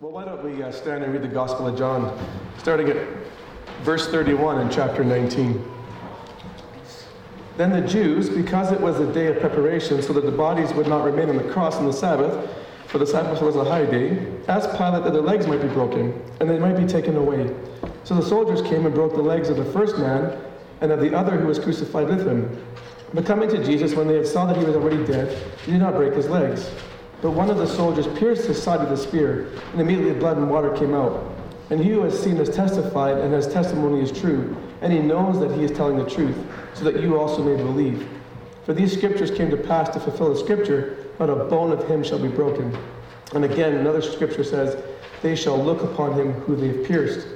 Well, why don't we uh, stand and read the Gospel of John, starting at verse 31 in chapter 19. Then the Jews, because it was a day of preparation, so that the bodies would not remain on the cross on the Sabbath, for the Sabbath was a high day, asked Pilate that their legs might be broken, and they might be taken away. So the soldiers came and broke the legs of the first man and of the other who was crucified with him. But coming to Jesus, when they saw that he was already dead, they did not break his legs. But one of the soldiers pierced his side with a spear, and immediately blood and water came out. And he who has seen has testified, and his testimony is true, and he knows that he is telling the truth, so that you also may believe. For these scriptures came to pass to fulfill the scripture, not a bone of him shall be broken. And again, another scripture says, They shall look upon him who they have pierced.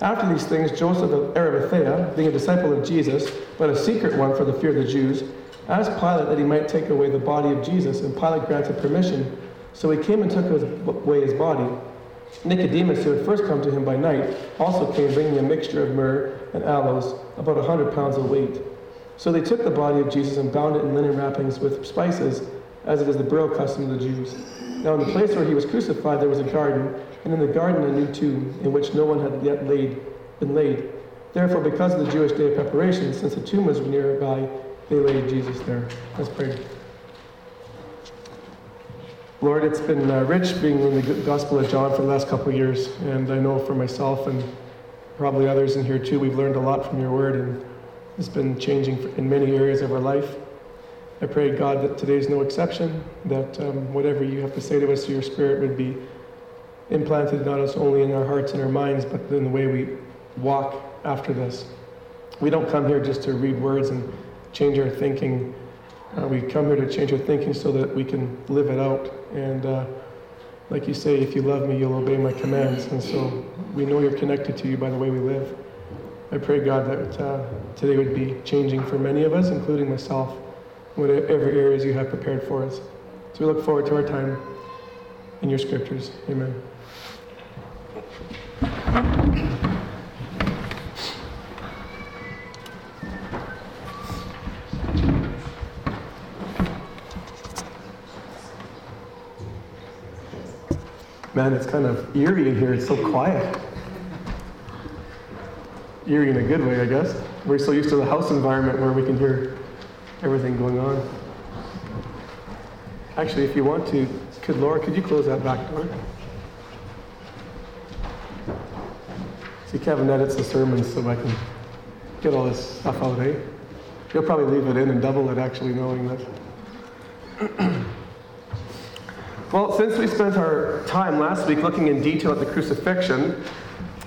After these things, Joseph of Arimathea, being a disciple of Jesus, but a secret one for the fear of the Jews, asked Pilate that he might take away the body of Jesus, and Pilate granted permission. So he came and took away his body. Nicodemus, who had first come to him by night, also came bringing a mixture of myrrh and aloes, about a hundred pounds of weight. So they took the body of Jesus and bound it in linen wrappings with spices, as it is the burial custom of the Jews. Now in the place where he was crucified there was a garden, and in the garden a new tomb, in which no one had yet laid, been laid. Therefore, because of the Jewish day of preparation, since the tomb was nearby, they laid Jesus there. Let's pray. Lord, it's been uh, rich being in the Gospel of John for the last couple of years, and I know for myself and probably others in here too, we've learned a lot from your word, and it's been changing in many areas of our life. I pray, God, that today is no exception, that um, whatever you have to say to us through your Spirit would be implanted not us only in our hearts and our minds, but in the way we walk after this. We don't come here just to read words and change our thinking uh, we come here to change our thinking so that we can live it out. And uh, like you say, if you love me, you'll obey my commands. And so we know you're connected to you by the way we live. I pray, God, that uh, today would be changing for many of us, including myself, whatever areas you have prepared for us. So we look forward to our time in your scriptures. Amen. Man, it's kind of eerie in here. It's so quiet. Eerie in a good way, I guess. We're so used to the house environment where we can hear everything going on. Actually, if you want to, could Laura, could you close that back door? See, Kevin edits the sermons so I can get all this stuff out, eh? He'll probably leave it in and double it, actually, knowing that. Well, since we spent our time last week looking in detail at the crucifixion,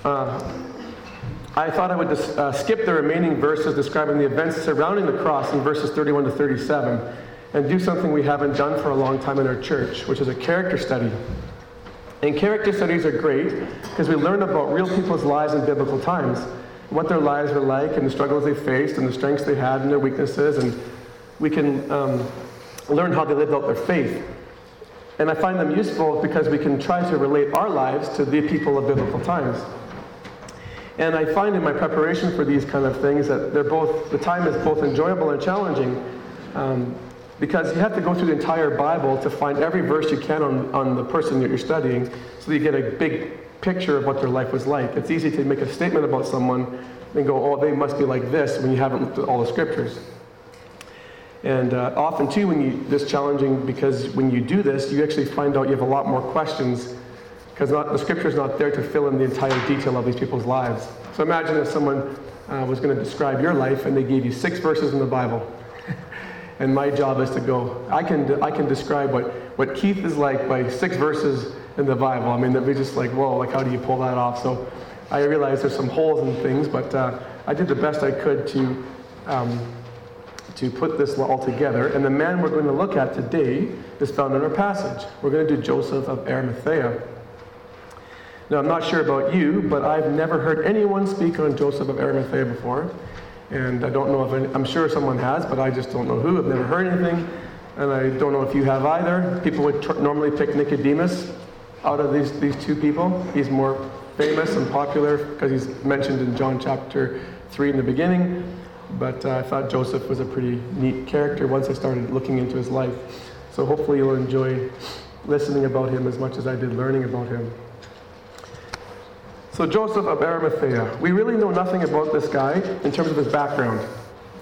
uh, I thought I would just, uh, skip the remaining verses describing the events surrounding the cross in verses 31 to 37 and do something we haven't done for a long time in our church, which is a character study. And character studies are great because we learn about real people's lives in biblical times, what their lives were like, and the struggles they faced, and the strengths they had, and their weaknesses, and we can um, learn how they lived out their faith. And I find them useful because we can try to relate our lives to the people of biblical times. And I find in my preparation for these kind of things that they're both, the time is both enjoyable and challenging um, because you have to go through the entire Bible to find every verse you can on, on the person that you're studying so that you get a big picture of what their life was like. It's easy to make a statement about someone and go, oh, they must be like this when you haven't looked at all the scriptures. And uh, often, too, when you this challenging because when you do this, you actually find out you have a lot more questions because the scripture is not there to fill in the entire detail of these people's lives. So imagine if someone uh, was going to describe your life and they gave you six verses in the Bible. and my job is to go, I can, I can describe what, what Keith is like by six verses in the Bible. I mean, that'd be just like, whoa, like how do you pull that off? So I realize there's some holes in things, but uh, I did the best I could to um, to put this all together. And the man we're going to look at today is found in our passage. We're going to do Joseph of Arimathea. Now, I'm not sure about you, but I've never heard anyone speak on Joseph of Arimathea before. And I don't know if any, I'm sure someone has, but I just don't know who. I've never heard anything. And I don't know if you have either. People would normally pick Nicodemus out of these, these two people. He's more famous and popular because he's mentioned in John chapter 3 in the beginning. But uh, I thought Joseph was a pretty neat character once I started looking into his life. So hopefully you'll enjoy listening about him as much as I did learning about him. So, Joseph of Arimathea. We really know nothing about this guy in terms of his background.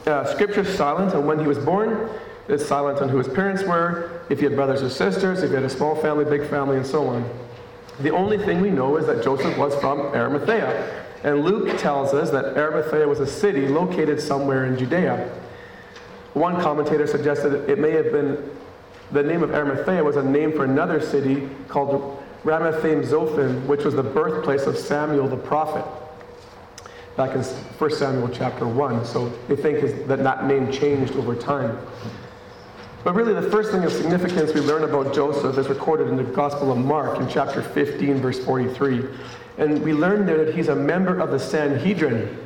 Uh, scripture's silent on when he was born, it's silent on who his parents were, if he had brothers or sisters, if he had a small family, big family, and so on. The only thing we know is that Joseph was from Arimathea. And Luke tells us that Arimathea was a city located somewhere in Judea. One commentator suggested it may have been the name of Arimathea was a name for another city called Ramathaim Zophim, which was the birthplace of Samuel the prophet, back in 1 Samuel chapter 1. So they think that that name changed over time. But really, the first thing of significance we learn about Joseph is recorded in the Gospel of Mark in chapter 15, verse 43. And we learn there that he's a member of the Sanhedrin.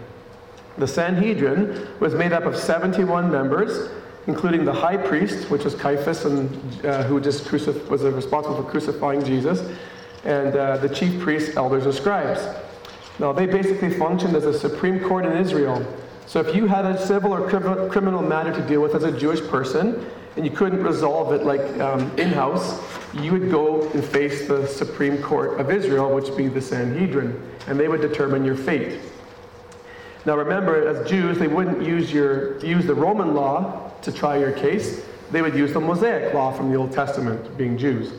The Sanhedrin was made up of 71 members, including the high priest, which was Caiaphas, and uh, who just crucif- was responsible for crucifying Jesus, and uh, the chief priests, elders, and scribes. Now, they basically functioned as a supreme court in Israel. So, if you had a civil or criminal matter to deal with as a Jewish person, and you couldn't resolve it like um, in house, you would go and face the Supreme Court of Israel, which would be the Sanhedrin, and they would determine your fate. Now remember, as Jews, they wouldn't use, your, use the Roman law to try your case. They would use the Mosaic law from the Old Testament, being Jews.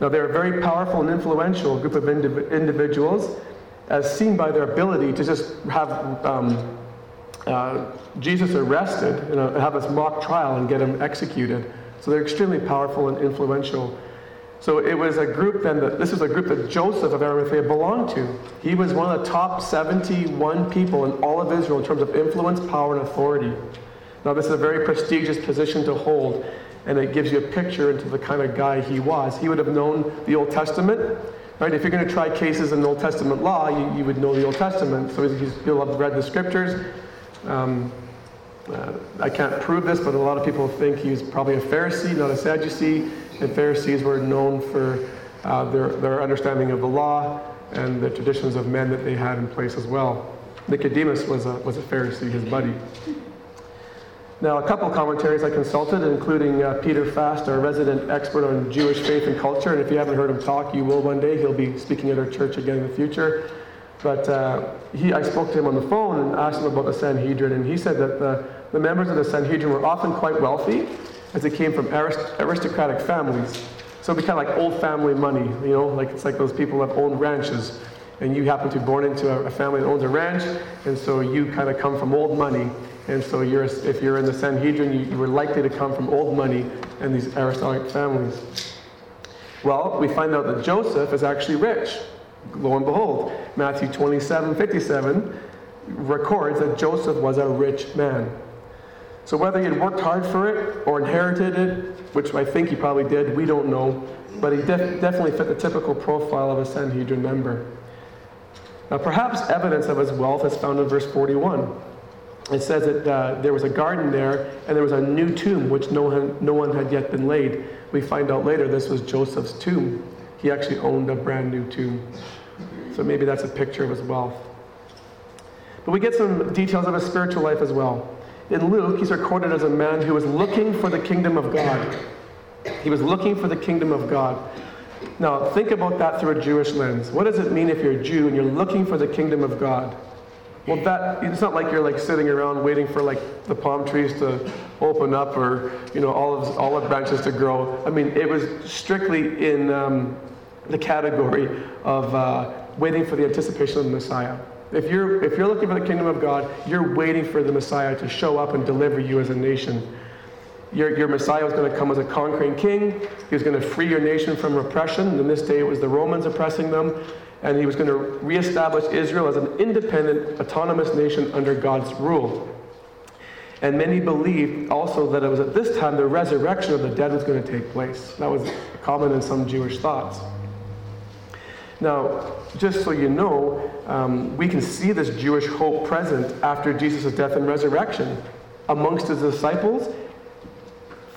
Now they're a very powerful and influential group of indiv- individuals, as seen by their ability to just have um, uh, Jesus arrested, you know, have this mock trial and get him executed. So they're extremely powerful and influential. So it was a group then that this was a group that Joseph of Arimathea belonged to. He was one of the top 71 people in all of Israel in terms of influence, power, and authority. Now this is a very prestigious position to hold, and it gives you a picture into the kind of guy he was. He would have known the Old Testament. Right? If you're going to try cases in Old Testament law, you, you would know the Old Testament. So he'll have read the scriptures. Um, uh, I can't prove this, but a lot of people think he was probably a Pharisee, not a Sadducee. And Pharisees were known for uh, their, their understanding of the law and the traditions of men that they had in place as well. Nicodemus was a, was a Pharisee, his buddy. Now, a couple commentaries I consulted, including uh, Peter Fast, our resident expert on Jewish faith and culture. And if you haven't heard him talk, you will one day. He'll be speaking at our church again in the future. But uh, he, I spoke to him on the phone and asked him about the Sanhedrin, and he said that the, the members of the Sanhedrin were often quite wealthy, as they came from arist- aristocratic families. So it'd be kind of like old family money, you know, like it's like those people that own ranches, and you happen to be born into a, a family that owns a ranch, and so you kind of come from old money, and so you're, if you're in the Sanhedrin, you, you were likely to come from old money and these aristocratic families. Well, we find out that Joseph is actually rich. Lo and behold, Matthew 27 57 records that Joseph was a rich man. So whether he had worked hard for it or inherited it, which I think he probably did, we don't know, but he def- definitely fit the typical profile of a Sanhedrin member. Now, perhaps evidence of his wealth is found in verse 41. It says that uh, there was a garden there and there was a new tomb which no no one had yet been laid. We find out later this was Joseph's tomb. He actually owned a brand new tomb. So maybe that's a picture of his wealth. But we get some details of his spiritual life as well. In Luke, he's recorded as a man who was looking for the kingdom of God. He was looking for the kingdom of God. Now, think about that through a Jewish lens. What does it mean if you're a Jew and you're looking for the kingdom of God? Well, that it's not like you're like sitting around waiting for like the palm trees to open up or you know olive olive branches to grow. I mean, it was strictly in um, the category of uh, waiting for the anticipation of the Messiah. If you're, if you're looking for the kingdom of God, you're waiting for the Messiah to show up and deliver you as a nation. Your, your Messiah was going to come as a conquering king. He was going to free your nation from oppression. In this day, it was the Romans oppressing them. And he was going to reestablish Israel as an independent, autonomous nation under God's rule. And many believed also that it was at this time the resurrection of the dead was going to take place. That was common in some Jewish thoughts. Now, just so you know, um, we can see this Jewish hope present after Jesus' death and resurrection amongst his disciples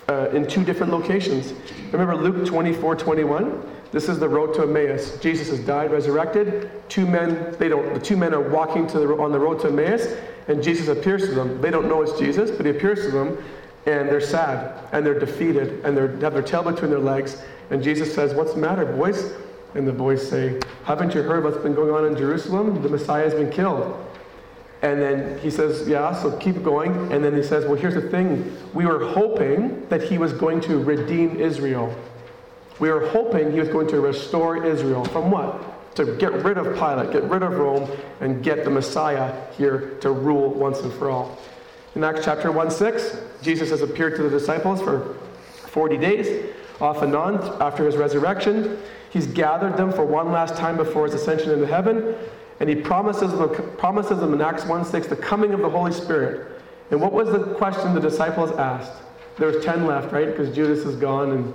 uh, in two different locations. Remember Luke 24 21? This is the road to Emmaus. Jesus has died, resurrected. Two men, they don't, the two men are walking to the, on the road to Emmaus, and Jesus appears to them. They don't know it's Jesus, but he appears to them. and they're sad and they're defeated and they have their tail between their legs. And Jesus says, What's the matter, boys? And the boys say, Haven't you heard what's been going on in Jerusalem? The Messiah has been killed. And then he says, Yeah, so keep going. And then he says, Well, here's the thing. We were hoping that he was going to redeem Israel. We were hoping he was going to restore Israel from what? To get rid of Pilate, get rid of Rome, and get the Messiah here to rule once and for all. In Acts chapter 1 6, Jesus has appeared to the disciples for 40 days, off and on, after his resurrection. He's gathered them for one last time before his ascension into heaven, and he promises them, promises them in Acts 1 6 the coming of the Holy Spirit. And what was the question the disciples asked? There was 10 left, right? Because Judas is gone and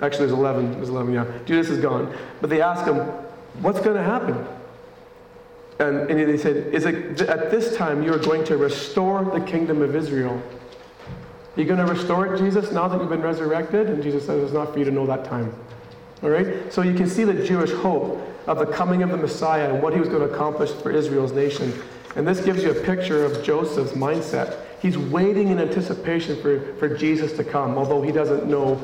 actually there's 11. There's 11, yeah. Judas is gone. But they ask him, what's going to happen? And, and they said, Is it at this time you are going to restore the kingdom of Israel? Are you going to restore it, Jesus, now that you've been resurrected? And Jesus says, It's not for you to know that time. All right? So you can see the Jewish hope of the coming of the Messiah and what he was going to accomplish for Israel's nation. And this gives you a picture of Joseph's mindset. He's waiting in anticipation for, for Jesus to come, although he doesn't know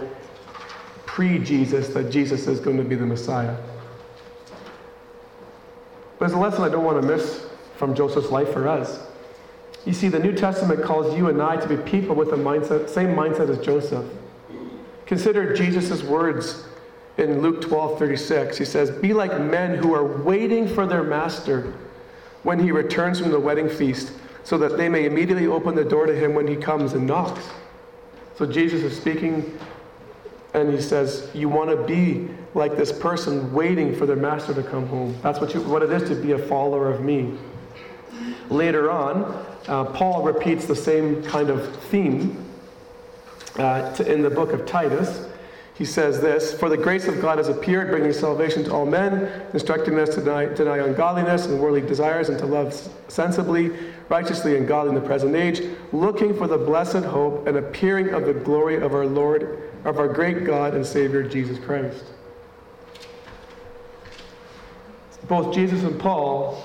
pre Jesus that Jesus is going to be the Messiah. But there's a lesson I don't want to miss from Joseph's life for us. You see, the New Testament calls you and I to be people with the mindset, same mindset as Joseph. Consider Jesus' words in Luke 12 36. He says, Be like men who are waiting for their master when he returns from the wedding feast, so that they may immediately open the door to him when he comes and knocks. So Jesus is speaking and he says, You want to be like this person waiting for their master to come home. That's what, you, what it is to be a follower of me. Later on, uh, Paul repeats the same kind of theme uh, to, in the book of Titus. He says this For the grace of God has appeared, bringing salvation to all men, instructing us to deny, deny ungodliness and worldly desires, and to love sensibly, righteously, and godly in the present age, looking for the blessed hope and appearing of the glory of our Lord, of our great God and Savior Jesus Christ. Both Jesus and Paul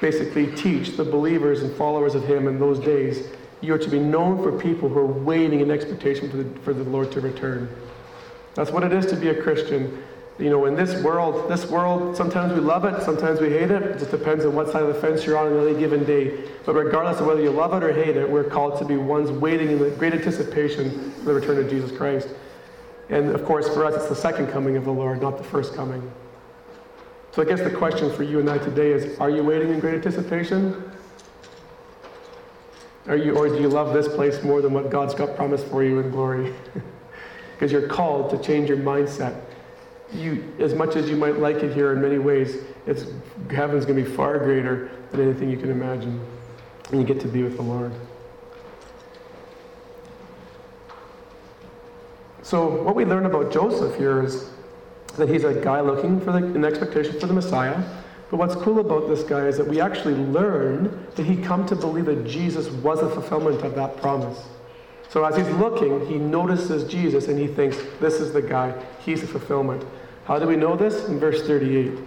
basically teach the believers and followers of Him in those days you are to be known for people who are waiting in expectation for the, for the Lord to return. That's what it is to be a Christian. You know, in this world, this world, sometimes we love it, sometimes we hate it. It just depends on what side of the fence you're on on any given day. But regardless of whether you love it or hate it, we're called to be ones waiting in great anticipation for the return of Jesus Christ. And of course, for us, it's the second coming of the Lord, not the first coming. So I guess the question for you and I today is are you waiting in great anticipation? Are you, or do you love this place more than what God's got promised for you in glory? because you're called to change your mindset. You, as much as you might like it here in many ways, it's, heaven's going to be far greater than anything you can imagine. And you get to be with the Lord. So, what we learn about Joseph here is that he's a guy looking for the, an expectation for the Messiah. But what's cool about this guy is that we actually learn that he come to believe that Jesus was a fulfillment of that promise. So as he's looking, he notices Jesus and he thinks, this is the guy. He's the fulfillment. How do we know this? In verse 38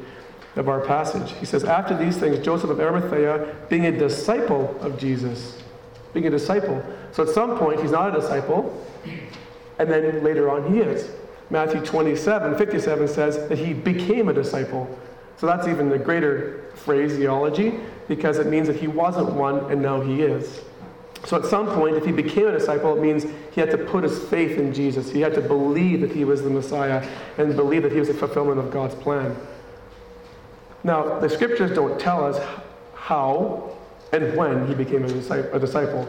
of our passage. He says, After these things, Joseph of Arimathea, being a disciple of Jesus, being a disciple. So at some point, he's not a disciple, and then later on, he is. Matthew 27, 57 says that he became a disciple. So that's even the greater phraseology because it means that he wasn't one and now he is. So at some point, if he became a disciple, it means he had to put his faith in Jesus. He had to believe that he was the Messiah and believe that he was a fulfillment of God's plan. Now, the scriptures don't tell us how and when he became a disciple.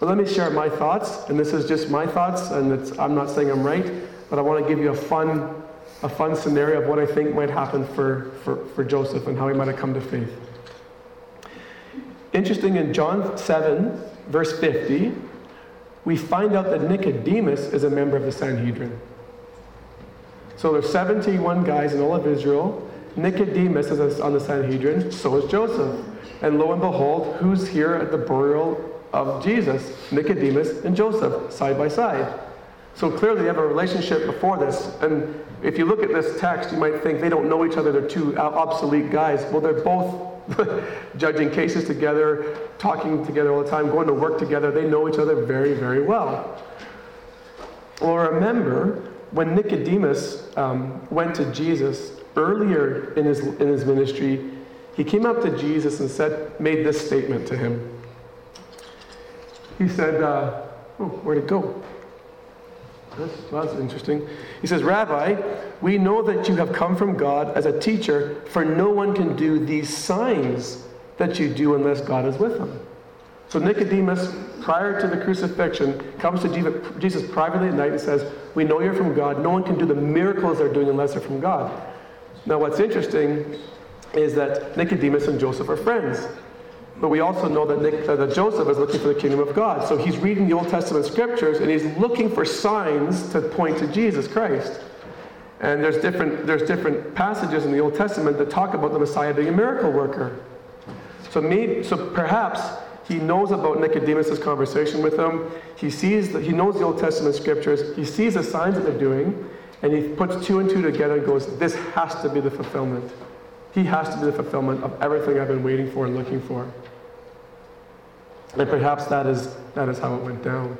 But let me share my thoughts, and this is just my thoughts, and I'm not saying I'm right, but I want to give you a fun, a fun scenario of what I think might happen for, for, for Joseph and how he might have come to faith. Interesting in John 7, verse 50, we find out that Nicodemus is a member of the Sanhedrin. So there's 71 guys in all of Israel. Nicodemus is on the Sanhedrin, so is Joseph. And lo and behold, who's here at the burial of Jesus? Nicodemus and Joseph, side by side. So clearly they have a relationship before this. And if you look at this text, you might think they don't know each other, they're two obsolete guys. Well, they're both judging cases together, talking together all the time, going to work together. They know each other very, very well. Well, remember when Nicodemus um, went to Jesus earlier in his, in his ministry, he came up to Jesus and said, made this statement to him. He said, uh, oh, where'd it go? That's, that's interesting. He says, Rabbi, we know that you have come from God as a teacher, for no one can do these signs that you do unless God is with him. So Nicodemus, prior to the crucifixion, comes to Jesus privately at night and says, We know you're from God. No one can do the miracles they're doing unless they're from God. Now, what's interesting is that Nicodemus and Joseph are friends. But we also know that, Nick, that Joseph is looking for the kingdom of God. So he's reading the Old Testament scriptures and he's looking for signs to point to Jesus Christ. And there's different, there's different passages in the Old Testament that talk about the Messiah being a miracle worker. So, maybe, so perhaps he knows about Nicodemus' conversation with him. He sees that he knows the Old Testament scriptures. He sees the signs that they're doing, and he puts two and two together and goes, This has to be the fulfillment. He has to be the fulfillment of everything I've been waiting for and looking for. And perhaps that is, that is how it went down.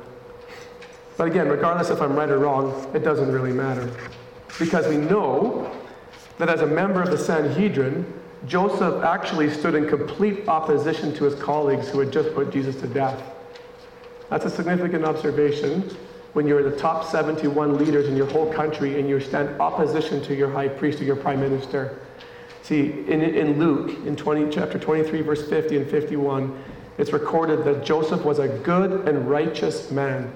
But again, regardless if I'm right or wrong, it doesn't really matter. Because we know that as a member of the Sanhedrin, Joseph actually stood in complete opposition to his colleagues who had just put Jesus to death. That's a significant observation when you're the top 71 leaders in your whole country and you stand opposition to your high priest or your prime minister. See, in, in Luke, in 20, chapter 23, verse 50 and 51, it's recorded that Joseph was a good and righteous man.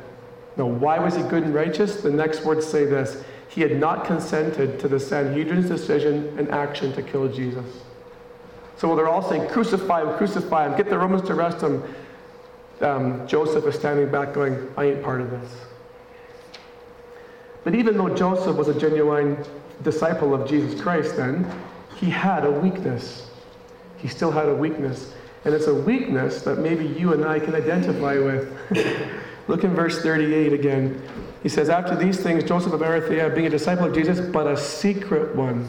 Now, why was he good and righteous? The next words say this He had not consented to the Sanhedrin's decision and action to kill Jesus. So while they're all saying, Crucify him, crucify him, get the Romans to arrest him, um, Joseph is standing back going, I ain't part of this. But even though Joseph was a genuine disciple of Jesus Christ, then, he had a weakness. He still had a weakness. And it's a weakness that maybe you and I can identify with. Look in verse 38 again. He says, After these things, Joseph of Arimathea, being a disciple of Jesus, but a secret one,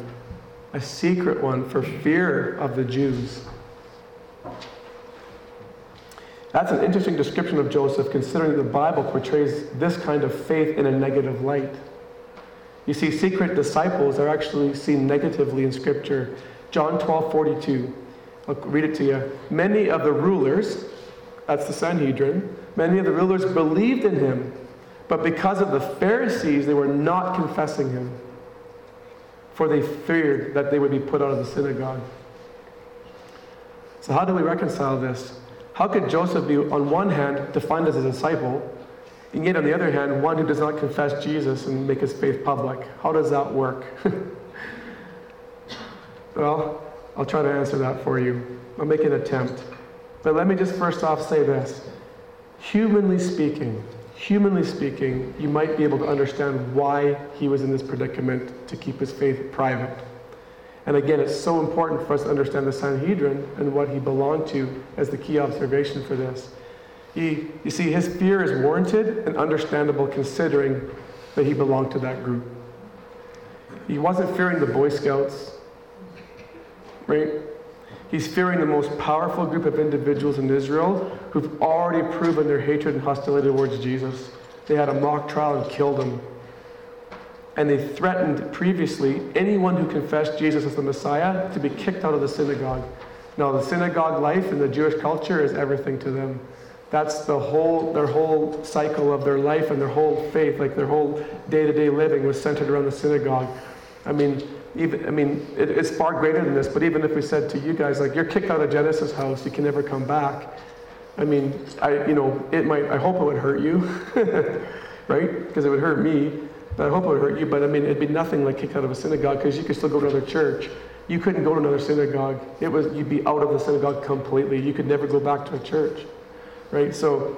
a secret one for fear of the Jews. That's an interesting description of Joseph, considering the Bible portrays this kind of faith in a negative light. You see, secret disciples are actually seen negatively in Scripture. John 12 42. I'll read it to you. Many of the rulers, that's the Sanhedrin, many of the rulers believed in him, but because of the Pharisees, they were not confessing him, for they feared that they would be put out of the synagogue. So, how do we reconcile this? How could Joseph be, on one hand, defined as a disciple, and yet, on the other hand, one who does not confess Jesus and make his faith public. How does that work? well, I'll try to answer that for you. I'll make an attempt. But let me just first off say this. Humanly speaking, humanly speaking, you might be able to understand why he was in this predicament to keep his faith private. And again, it's so important for us to understand the Sanhedrin and what he belonged to as the key observation for this. He, you see, his fear is warranted and understandable considering that he belonged to that group. He wasn't fearing the Boy Scouts, right? He's fearing the most powerful group of individuals in Israel who've already proven their hatred and hostility towards Jesus. They had a mock trial and killed him. And they threatened previously anyone who confessed Jesus as the Messiah to be kicked out of the synagogue. Now, the synagogue life in the Jewish culture is everything to them. That's the whole, their whole cycle of their life and their whole faith, like their whole day-to-day living was centered around the synagogue. I mean, even, I mean, it, it's far greater than this, but even if we said to you guys, like, you're kicked out of Genesis house, you can never come back. I mean, I, you know, it might, I hope it would hurt you, right? Because it would hurt me, but I hope it would hurt you, but I mean, it'd be nothing like kicked out of a synagogue because you could still go to another church. You couldn't go to another synagogue. It was, you'd be out of the synagogue completely. You could never go back to a church right? So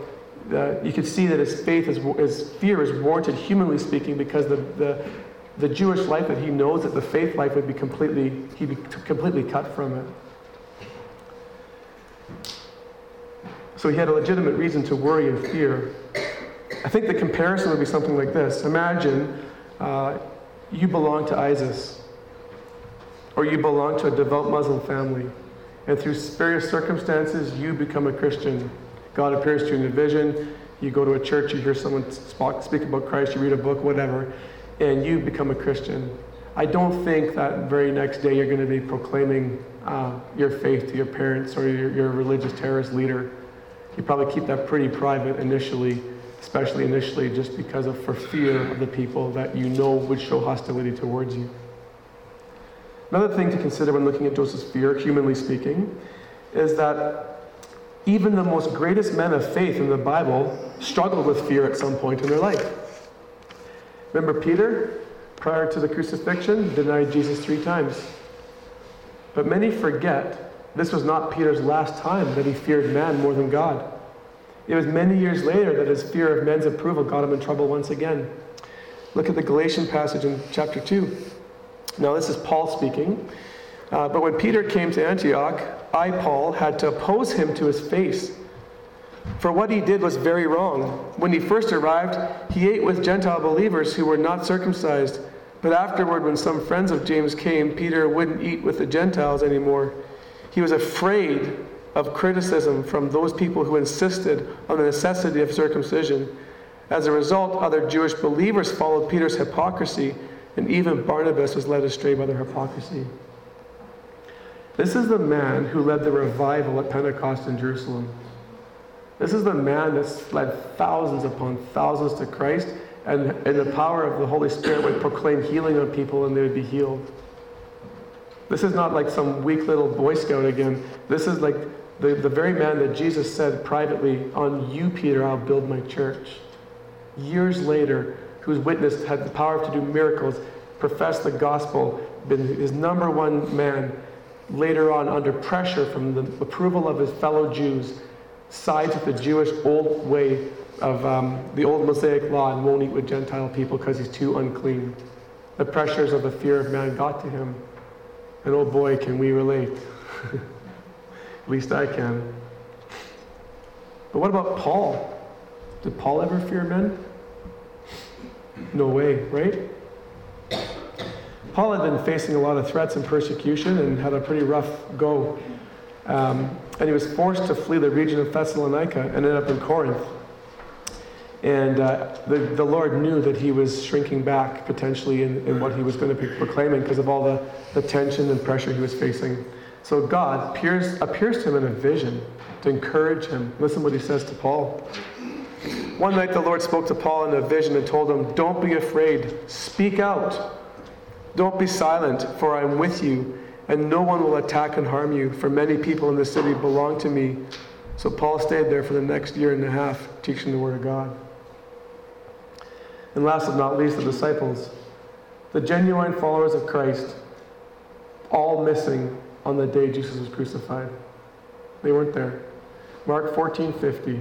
uh, you can see that his faith, is, his fear is warranted, humanly speaking, because the, the, the Jewish life that he knows that the faith life would be completely, he'd be completely cut from it. So he had a legitimate reason to worry and fear. I think the comparison would be something like this. Imagine uh, you belong to ISIS, or you belong to a devout Muslim family, And through various circumstances, you become a Christian. God appears to you in a vision. You go to a church, you hear someone speak about Christ, you read a book, whatever, and you become a Christian. I don't think that very next day you're going to be proclaiming uh, your faith to your parents or your, your religious terrorist leader. You probably keep that pretty private initially, especially initially, just because of for fear of the people that you know would show hostility towards you. Another thing to consider when looking at Joseph's fear, humanly speaking, is that even the most greatest men of faith in the Bible struggled with fear at some point in their life. Remember Peter, prior to the crucifixion, denied Jesus three times. But many forget this was not Peter's last time that he feared man more than God. It was many years later that his fear of men's approval got him in trouble once again. Look at the Galatian passage in chapter 2. Now, this is Paul speaking. Uh, but when Peter came to Antioch, I, Paul, had to oppose him to his face. For what he did was very wrong. When he first arrived, he ate with Gentile believers who were not circumcised. But afterward, when some friends of James came, Peter wouldn't eat with the Gentiles anymore. He was afraid of criticism from those people who insisted on the necessity of circumcision. As a result, other Jewish believers followed Peter's hypocrisy, and even Barnabas was led astray by their hypocrisy. This is the man who led the revival at Pentecost in Jerusalem. This is the man that's led thousands upon thousands to Christ, and in the power of the Holy Spirit would proclaim healing on people and they would be healed. This is not like some weak little Boy Scout again. This is like the, the very man that Jesus said privately, On you, Peter, I'll build my church. Years later, who's witnessed, had the power to do miracles, professed the gospel, been his number one man, later on, under pressure from the approval of his fellow Jews, sides with the Jewish old way of um, the old Mosaic law and won't eat with Gentile people because he's too unclean. The pressures of the fear of man got to him. And oh boy, can we relate. At least I can. But what about Paul? Did Paul ever fear men? No way, right? Paul had been facing a lot of threats and persecution and had a pretty rough go. Um, and he was forced to flee the region of Thessalonica and ended up in Corinth. And uh, the, the Lord knew that he was shrinking back potentially in, in what he was going to be proclaiming because of all the, the tension and pressure he was facing. So God appears, appears to him in a vision to encourage him. Listen what he says to Paul. One night the Lord spoke to Paul in a vision and told him, Don't be afraid, speak out. Don't be silent, for I am with you, and no one will attack and harm you, for many people in the city belong to me. So Paul stayed there for the next year and a half, teaching the Word of God. And last but not least, the disciples, the genuine followers of Christ, all missing on the day Jesus was crucified. They weren't there. Mark 14 50.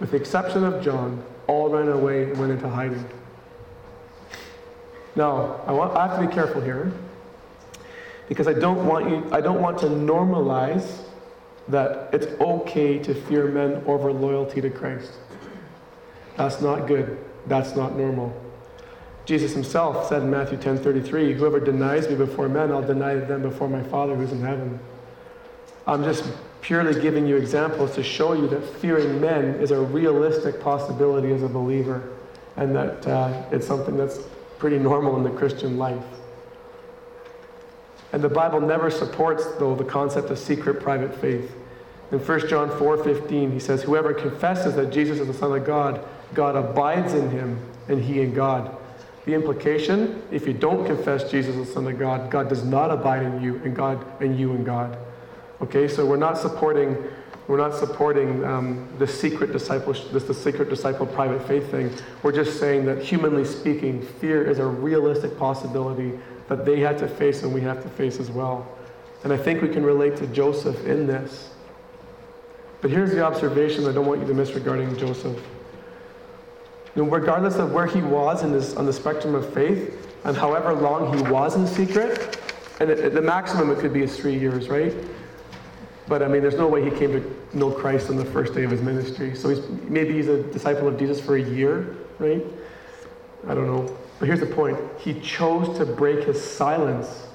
With the exception of John, all ran away and went into hiding. Now, I, want, I have to be careful here because I don't want you, I don't want to normalize that it's okay to fear men over loyalty to Christ. That's not good. That's not normal. Jesus himself said in Matthew 10:33, "Whoever denies me before men, I'll deny them before my Father who's in heaven." I'm just purely giving you examples to show you that fearing men is a realistic possibility as a believer, and that uh, it's something that's pretty normal in the Christian life. And the Bible never supports, though, the concept of secret private faith. In 1 John 4:15, he says, "Whoever confesses that Jesus is the Son of God, God abides in him, and he in God." The implication, if you don't confess Jesus as the Son of God, God does not abide in you, and God and you in God. Okay, so we're not supporting we're not supporting um, the secret disciple, this the secret disciple private faith thing. We're just saying that humanly speaking, fear is a realistic possibility that they had to face and we have to face as well. And I think we can relate to Joseph in this. But here's the observation I don't want you to miss regarding Joseph. You know, regardless of where he was in this, on the spectrum of faith, and however long he was in secret, and it, the maximum it could be is three years, right? But I mean, there's no way he came to know Christ on the first day of his ministry. So he's, maybe he's a disciple of Jesus for a year, right? I don't know. But here's the point he chose to break his silence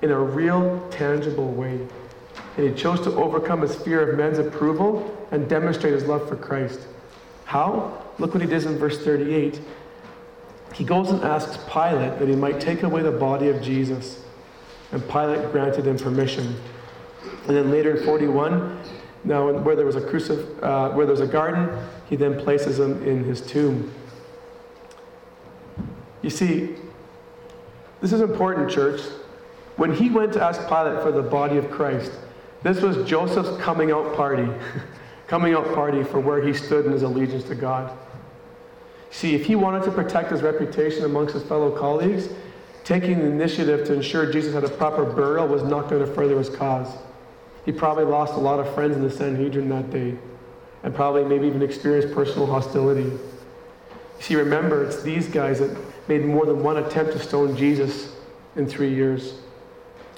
in a real, tangible way. and he chose to overcome his fear of men's approval and demonstrate his love for Christ. How? Look what he does in verse 38. He goes and asks Pilate that he might take away the body of Jesus, and Pilate granted him permission. And then later in 41, now where there was a crucif- uh, where there was a garden, he then places him in his tomb. You see, this is important, church. When he went to ask Pilate for the body of Christ, this was Joseph's coming out party, coming out party for where he stood in his allegiance to God. See, if he wanted to protect his reputation amongst his fellow colleagues, taking the initiative to ensure Jesus had a proper burial was not going to further his cause. He probably lost a lot of friends in the Sanhedrin that day, and probably maybe even experienced personal hostility. See, remember, it's these guys that made more than one attempt to stone Jesus in three years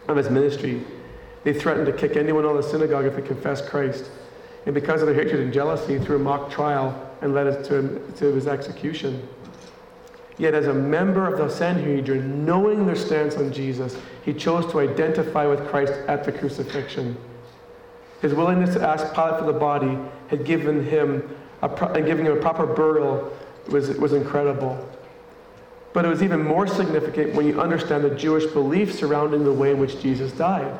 of his ministry. They threatened to kick anyone out of the synagogue if they confessed Christ. And because of their hatred and jealousy, threw a mock trial and led us to, to his execution. Yet, as a member of the Sanhedrin, knowing their stance on Jesus, he chose to identify with Christ at the crucifixion. His willingness to ask Pilate for the body had given him a, and giving him a proper burial was, was incredible. But it was even more significant when you understand the Jewish belief surrounding the way in which Jesus died.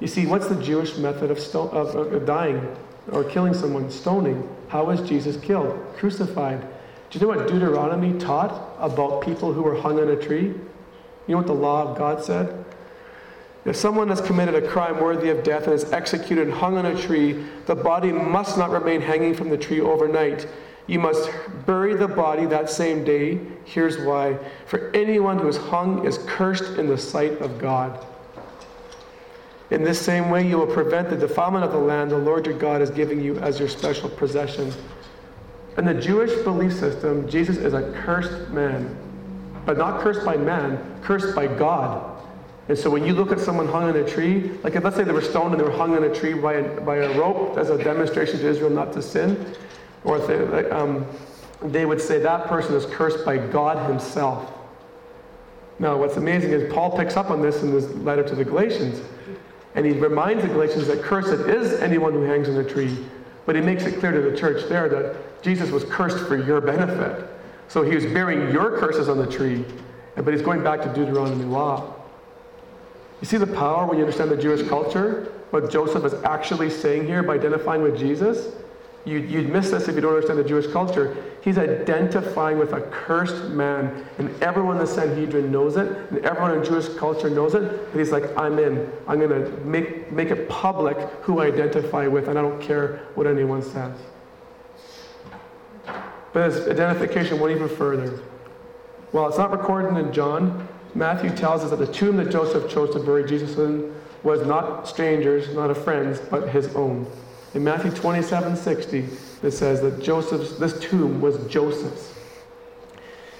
You see, what's the Jewish method of, sto- of, of dying or killing someone? Stoning. How was Jesus killed? Crucified. Do you know what Deuteronomy taught about people who were hung on a tree? You know what the law of God said? If someone has committed a crime worthy of death and is executed and hung on a tree, the body must not remain hanging from the tree overnight. You must bury the body that same day. Here's why. For anyone who is hung is cursed in the sight of God. In this same way, you will prevent the defilement of the land the Lord your God is giving you as your special possession. In the Jewish belief system, Jesus is a cursed man, but not cursed by man, cursed by God. And so when you look at someone hung on a tree, like if let's say they were stoned and they were hung on a tree by a, by a rope as a demonstration to Israel not to sin, or if they, um, they would say that person is cursed by God himself. Now, what's amazing is Paul picks up on this in this letter to the Galatians. And he reminds the Galatians that cursed is anyone who hangs on a tree. But he makes it clear to the church there that Jesus was cursed for your benefit. So he was bearing your curses on the tree, but he's going back to Deuteronomy law. You see the power when you understand the Jewish culture? What Joseph is actually saying here by identifying with Jesus? You, would miss this if you don't understand the Jewish culture. He's identifying with a cursed man, and everyone in the Sanhedrin knows it, and everyone in Jewish culture knows it. And he's like, I'm in. I'm going to make, make it public who I identify with, and I don't care what anyone says. But his identification went even further. Well, it's not recorded in John, Matthew tells us that the tomb that Joseph chose to bury Jesus in was not strangers, not a friend's, but his own. In Matthew 27 60, it says that Joseph's, this tomb was Joseph's.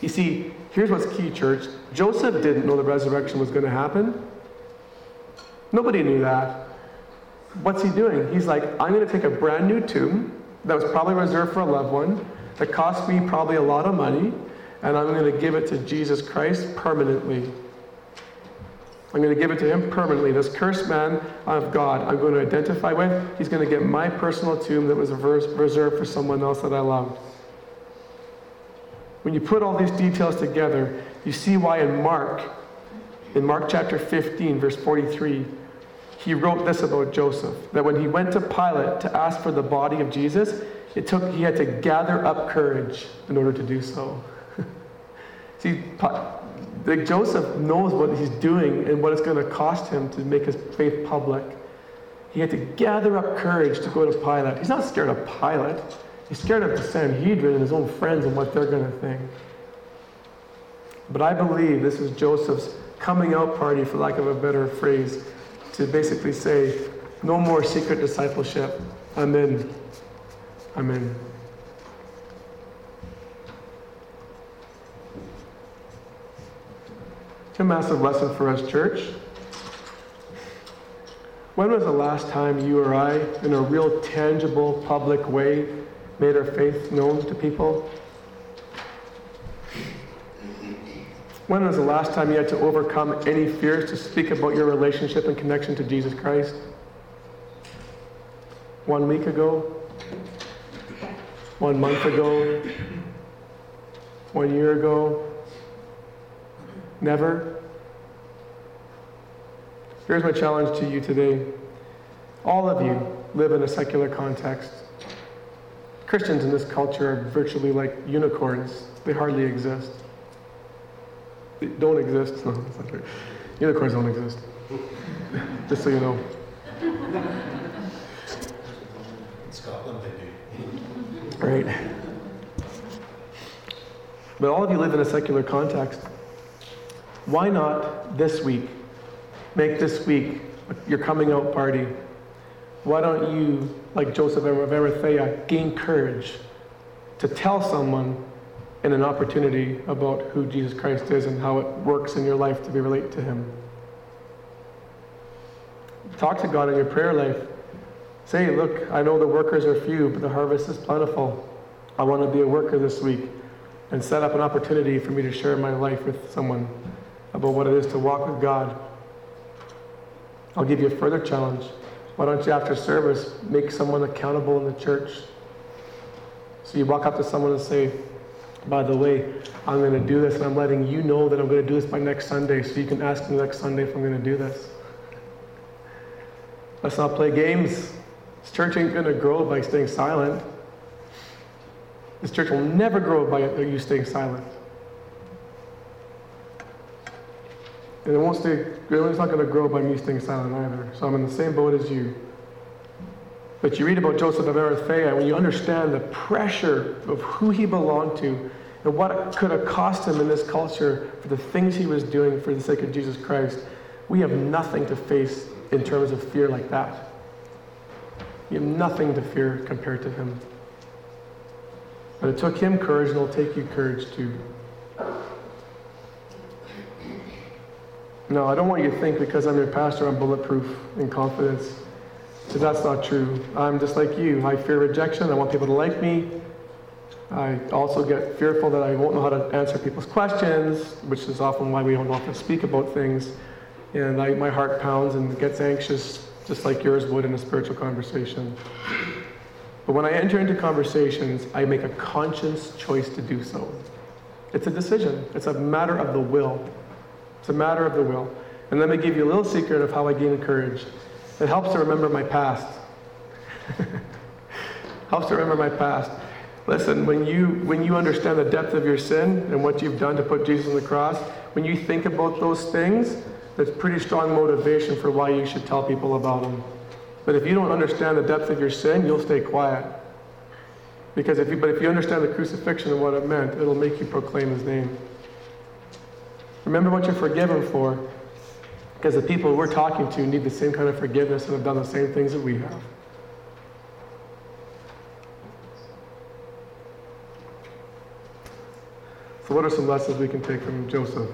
You see, here's what's key, church. Joseph didn't know the resurrection was going to happen. Nobody knew that. What's he doing? He's like, I'm going to take a brand new tomb that was probably reserved for a loved one, that cost me probably a lot of money, and I'm going to give it to Jesus Christ permanently. I'm going to give it to him permanently. This cursed man of God, I'm going to identify with. He's going to get my personal tomb that was reserved for someone else that I loved. When you put all these details together, you see why in Mark, in Mark chapter 15, verse 43, he wrote this about Joseph that when he went to Pilate to ask for the body of Jesus, it took he had to gather up courage in order to do so. See, like Joseph knows what he's doing and what it's going to cost him to make his faith public. He had to gather up courage to go to Pilate. He's not scared of Pilate. He's scared of the Sanhedrin and his own friends and what they're going to think. But I believe this is Joseph's coming out party, for lack of a better phrase, to basically say, no more secret discipleship. I'm in. I'm in. It's a massive lesson for us, church. When was the last time you or I, in a real tangible, public way, made our faith known to people? When was the last time you had to overcome any fears to speak about your relationship and connection to Jesus Christ? One week ago? One month ago? One year ago? Never? Here's my challenge to you today. All of you live in a secular context. Christians in this culture are virtually like unicorns. They hardly exist. They don't exist. No, that's not true. Unicorns don't exist. Just so you know. In Scotland, they do. Right. But all of you live in a secular context. Why not this week make this week your coming out party? Why don't you, like Joseph of Arimathea, gain courage to tell someone in an opportunity about who Jesus Christ is and how it works in your life to be related to Him? Talk to God in your prayer life. Say, look, I know the workers are few, but the harvest is plentiful. I want to be a worker this week and set up an opportunity for me to share my life with someone about what it is to walk with God. I'll give you a further challenge. Why don't you, after service, make someone accountable in the church? So you walk up to someone and say, by the way, I'm going to do this, and I'm letting you know that I'm going to do this by next Sunday, so you can ask me next Sunday if I'm going to do this. Let's not play games. This church ain't going to grow by staying silent. This church will never grow by you staying silent. And it won't stay, it's not going to grow by me staying silent either. So I'm in the same boat as you. But you read about Joseph of Arimathea, when you understand the pressure of who he belonged to and what could have cost him in this culture for the things he was doing for the sake of Jesus Christ, we have nothing to face in terms of fear like that. You have nothing to fear compared to him. But it took him courage, and it'll take you courage too. No, I don't want you to think because I'm your pastor, I'm bulletproof in confidence. So that's not true. I'm just like you. I fear rejection. I want people to like me. I also get fearful that I won't know how to answer people's questions, which is often why we don't often speak about things. And I, my heart pounds and gets anxious, just like yours would in a spiritual conversation. But when I enter into conversations, I make a conscious choice to do so. It's a decision, it's a matter of the will. It's a matter of the will. And let me give you a little secret of how I gain courage. It helps to remember my past. helps to remember my past. Listen, when you when you understand the depth of your sin and what you've done to put Jesus on the cross, when you think about those things, that's pretty strong motivation for why you should tell people about them. But if you don't understand the depth of your sin, you'll stay quiet. Because if you, but if you understand the crucifixion and what it meant, it'll make you proclaim his name. Remember what you're forgiven for, because the people we're talking to need the same kind of forgiveness and have done the same things that we have. So, what are some lessons we can take from Joseph?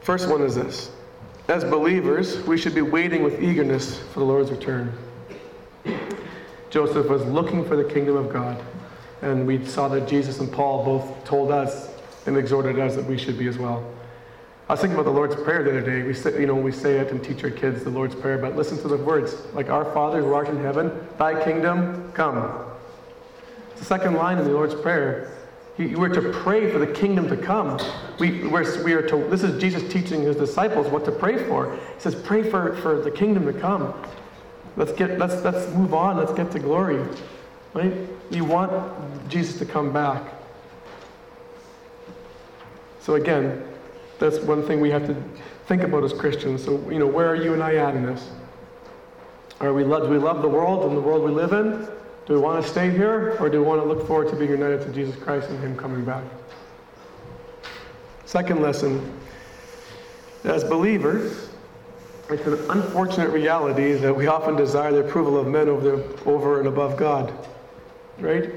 First one is this As believers, we should be waiting with eagerness for the Lord's return. Joseph was looking for the kingdom of God, and we saw that Jesus and Paul both told us and exhorted us that we should be as well. I was thinking about the Lord's Prayer the other day. We say, you know, we say it and teach our kids the Lord's Prayer, but listen to the words like "Our Father who art in heaven, Thy kingdom come." It's the second line in the Lord's Prayer. we're to pray for the kingdom to come. We, we're, we are to, this is Jesus teaching his disciples what to pray for. He says, pray for, for the kingdom to come. Let's get let's let's move on. Let's get to glory. Right? You want Jesus to come back. So again, that's one thing we have to think about as Christians. So, you know, where are you and I at in this? Are we love, do we love the world and the world we live in? Do we want to stay here? Or do we want to look forward to being united to Jesus Christ and Him coming back? Second lesson as believers, it's an unfortunate reality that we often desire the approval of men over, the, over and above God. Right?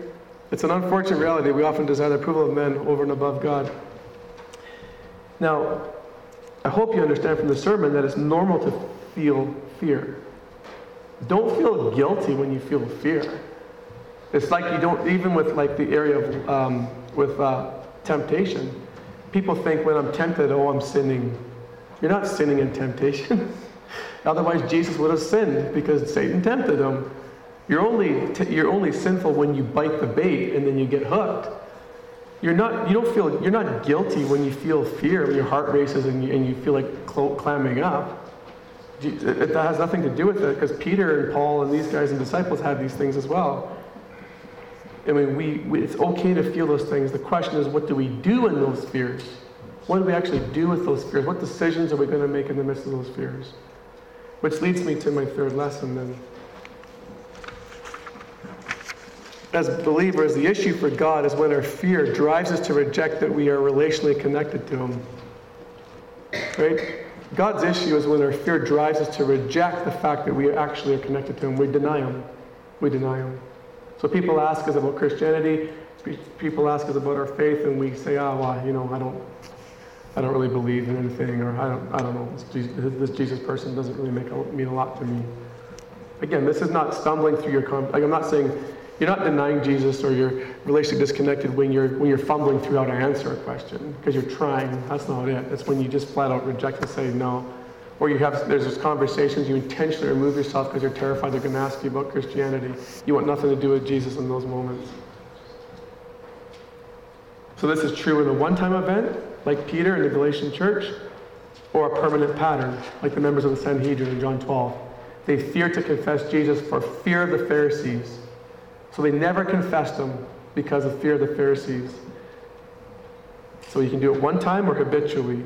It's an unfortunate reality. We often desire the approval of men over and above God. Now, I hope you understand from the sermon that it's normal to feel fear. Don't feel guilty when you feel fear. It's like you don't, even with like the area of, um, with uh, temptation, people think when I'm tempted, oh, I'm sinning. You're not sinning in temptation. Otherwise, Jesus would have sinned because Satan tempted him. You're only, t- you're only sinful when you bite the bait and then you get hooked. You're not, you don't feel, you're not guilty when you feel fear, when your heart races and you, and you feel like cl- clamming up. It, it has nothing to do with it because Peter and Paul and these guys and disciples had these things as well. I mean, we, we, it's okay to feel those things. The question is, what do we do in those fears? What do we actually do with those fears? What decisions are we going to make in the midst of those fears? Which leads me to my third lesson then. As believers, the issue for God is when our fear drives us to reject that we are relationally connected to Him. Right? God's issue is when our fear drives us to reject the fact that we actually are connected to Him. We deny Him. We deny Him. So people ask us about Christianity, people ask us about our faith, and we say, "Ah, oh, well, you know, I don't, I don't really believe in anything, or I don't, I don't know, this Jesus, this Jesus person doesn't really make a, mean a lot to me." Again, this is not stumbling through your. Like I'm not saying you're not denying Jesus or you're relationally disconnected when you're when you're fumbling through how to answer a question because you're trying. That's not it. It's when you just flat out reject and say no. Or you have there's those conversations you intentionally remove yourself because you're terrified they're going to ask you about Christianity. You want nothing to do with Jesus in those moments. So this is true in a one-time event, like Peter in the Galatian church, or a permanent pattern, like the members of the Sanhedrin in John 12. They feared to confess Jesus for fear of the Pharisees. So they never confessed him because of fear of the Pharisees. So you can do it one time or habitually.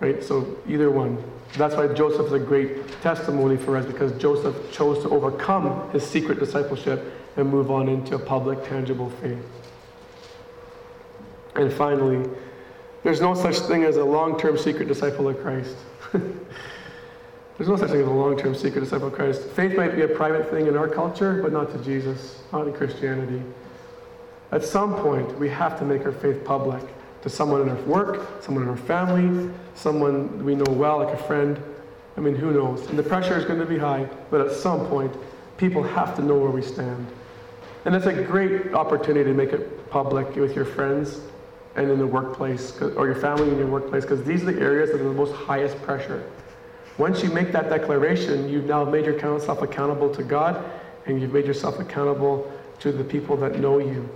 Right? So either one. That's why Joseph is a great testimony for us because Joseph chose to overcome his secret discipleship and move on into a public, tangible faith. And finally, there's no such thing as a long term secret disciple of Christ. there's no such thing as a long term secret disciple of Christ. Faith might be a private thing in our culture, but not to Jesus, not in Christianity. At some point, we have to make our faith public to someone in our work, someone in our family, someone we know well, like a friend. I mean, who knows? And the pressure is going to be high, but at some point, people have to know where we stand. And it's a great opportunity to make it public with your friends and in the workplace, or your family in your workplace, because these are the areas that are the most highest pressure. Once you make that declaration, you've now made yourself accountable to God, and you've made yourself accountable to the people that know you.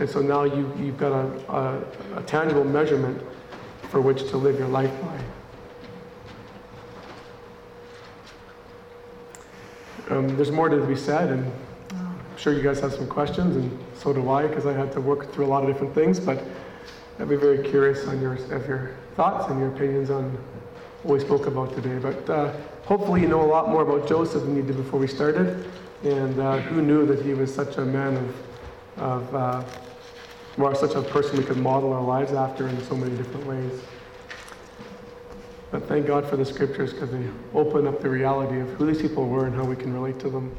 And so now you, you've got a, a, a tangible measurement for which to live your life by. Um, there's more to be said, and I'm sure you guys have some questions, and so do I, because I had to work through a lot of different things. But I'd be very curious on your, of your thoughts and your opinions on we spoke about today. But uh, hopefully, you know a lot more about Joseph than you did before we started. And uh, who knew that he was such a man of, of uh, or such a person we could model our lives after in so many different ways. But thank God for the scriptures because they open up the reality of who these people were and how we can relate to them.